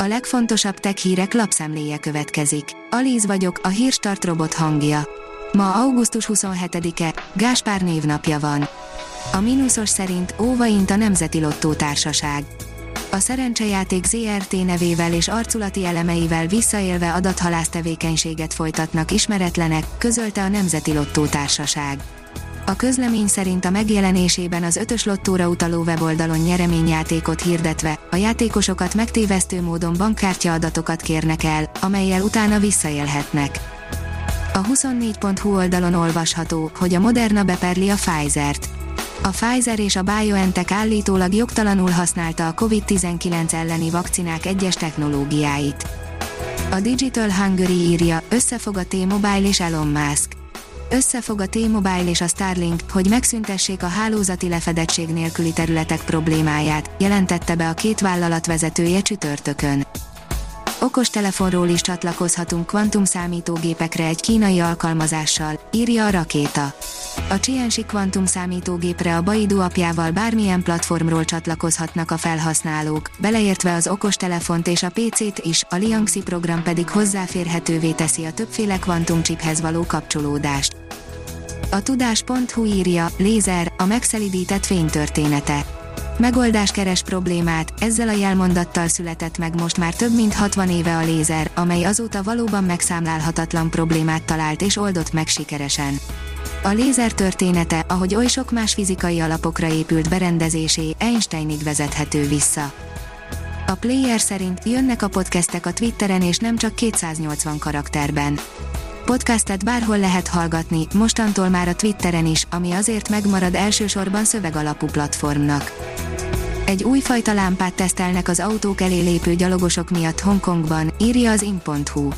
A legfontosabb tech hírek lapszemléje következik. Alíz vagyok, a hírstart robot hangja. Ma augusztus 27-e, Gáspár névnapja van. A mínuszos szerint óvaint a Nemzeti Lottó Társaság. A szerencsejáték ZRT nevével és arculati elemeivel visszaélve adathalász tevékenységet folytatnak ismeretlenek, közölte a Nemzeti Lottó Társaság. A közlemény szerint a megjelenésében az ötös lottóra utaló weboldalon nyereményjátékot hirdetve, a játékosokat megtévesztő módon bankkártya adatokat kérnek el, amelyel utána visszaélhetnek. A 24.hu oldalon olvasható, hogy a Moderna beperli a Pfizer-t. A Pfizer és a BioNTech állítólag jogtalanul használta a COVID-19 elleni vakcinák egyes technológiáit. A Digital Hungary írja, összefog a T-Mobile és Elon Musk összefog a T-Mobile és a Starlink, hogy megszüntessék a hálózati lefedettség nélküli területek problémáját, jelentette be a két vállalat vezetője csütörtökön. Okos telefonról is csatlakozhatunk kvantum számítógépekre egy kínai alkalmazással, írja a rakéta. A Csiensi kvantum számítógépre a Baidu apjával bármilyen platformról csatlakozhatnak a felhasználók, beleértve az okostelefont és a PC-t is, a Liangxi program pedig hozzáférhetővé teszi a többféle kvantumcsiphez való kapcsolódást. A tudás.hu írja, lézer, a megszelidített fénytörténete Megoldás keres problémát, ezzel a jelmondattal született meg most már több mint 60 éve a lézer, amely azóta valóban megszámlálhatatlan problémát talált és oldott meg sikeresen. A lézer története, ahogy oly sok más fizikai alapokra épült berendezésé, Einsteinig vezethető vissza. A player szerint jönnek a podcastek a Twitteren és nem csak 280 karakterben. Podcastet bárhol lehet hallgatni, mostantól már a Twitteren is, ami azért megmarad elsősorban szövegalapú platformnak. Egy újfajta lámpát tesztelnek az autók elé lépő gyalogosok miatt Hongkongban, írja az in.hu.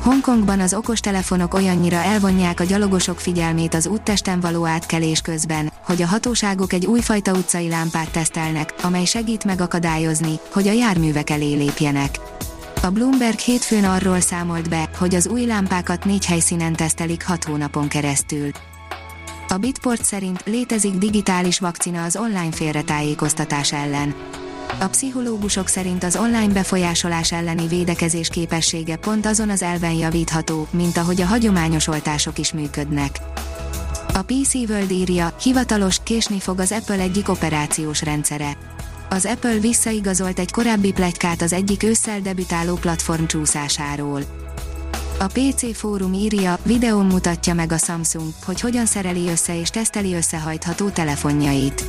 Hongkongban az okostelefonok olyannyira elvonják a gyalogosok figyelmét az úttesten való átkelés közben, hogy a hatóságok egy újfajta utcai lámpát tesztelnek, amely segít megakadályozni, hogy a járművek elé lépjenek. A Bloomberg hétfőn arról számolt be, hogy az új lámpákat négy helyszínen tesztelik hat hónapon keresztül. A Bitport szerint létezik digitális vakcina az online félretájékoztatás ellen. A pszichológusok szerint az online befolyásolás elleni védekezés képessége pont azon az elven javítható, mint ahogy a hagyományos oltások is működnek. A PC World írja, hivatalos, késni fog az Apple egyik operációs rendszere. Az Apple visszaigazolt egy korábbi plegykát az egyik ősszel debütáló platform csúszásáról. A PC fórum írja, videón mutatja meg a Samsung, hogy hogyan szereli össze és teszteli összehajtható telefonjait.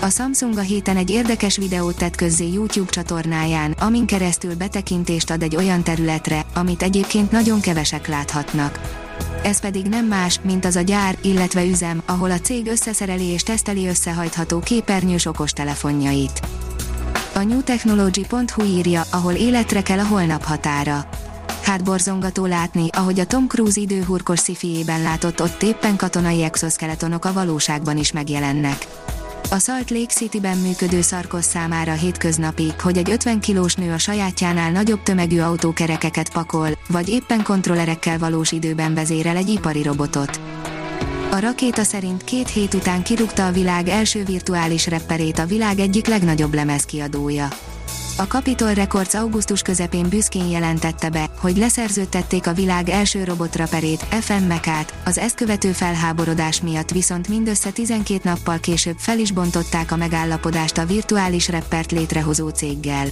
A Samsung a héten egy érdekes videót tett közzé YouTube csatornáján, amin keresztül betekintést ad egy olyan területre, amit egyébként nagyon kevesek láthatnak. Ez pedig nem más, mint az a gyár, illetve üzem, ahol a cég összeszereli és teszteli összehajtható képernyős okostelefonjait. A newtechnology.hu írja, ahol életre kell a holnap határa hát borzongató látni, ahogy a Tom Cruise időhurkos szifiében látott ott éppen katonai exoskeletonok a valóságban is megjelennek. A Salt Lake City-ben működő szarkos számára hétköznapi, hogy egy 50 kilós nő a sajátjánál nagyobb tömegű autókerekeket pakol, vagy éppen kontrollerekkel valós időben vezérel egy ipari robotot. A rakéta szerint két hét után kirúgta a világ első virtuális repperét a világ egyik legnagyobb lemezkiadója. A Capitol Records augusztus közepén büszkén jelentette be, hogy leszerződtették a világ első robotraperét, FM Mekát, az ezt követő felháborodás miatt viszont mindössze 12 nappal később fel is bontották a megállapodást a virtuális reppert létrehozó céggel.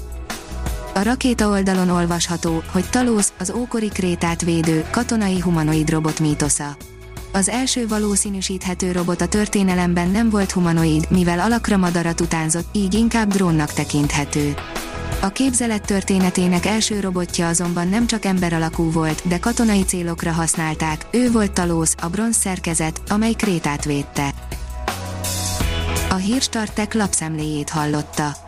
A rakéta oldalon olvasható, hogy Talos, az ókori krétát védő, katonai humanoid robot mítosza. Az első valószínűsíthető robot a történelemben nem volt humanoid, mivel alakra madarat utánzott, így inkább drónnak tekinthető. A képzelet történetének első robotja azonban nem csak ember alakú volt, de katonai célokra használták, ő volt Talósz, a bronz szerkezet, amely Krétát védte. A Hírstartek lapszemléjét hallotta.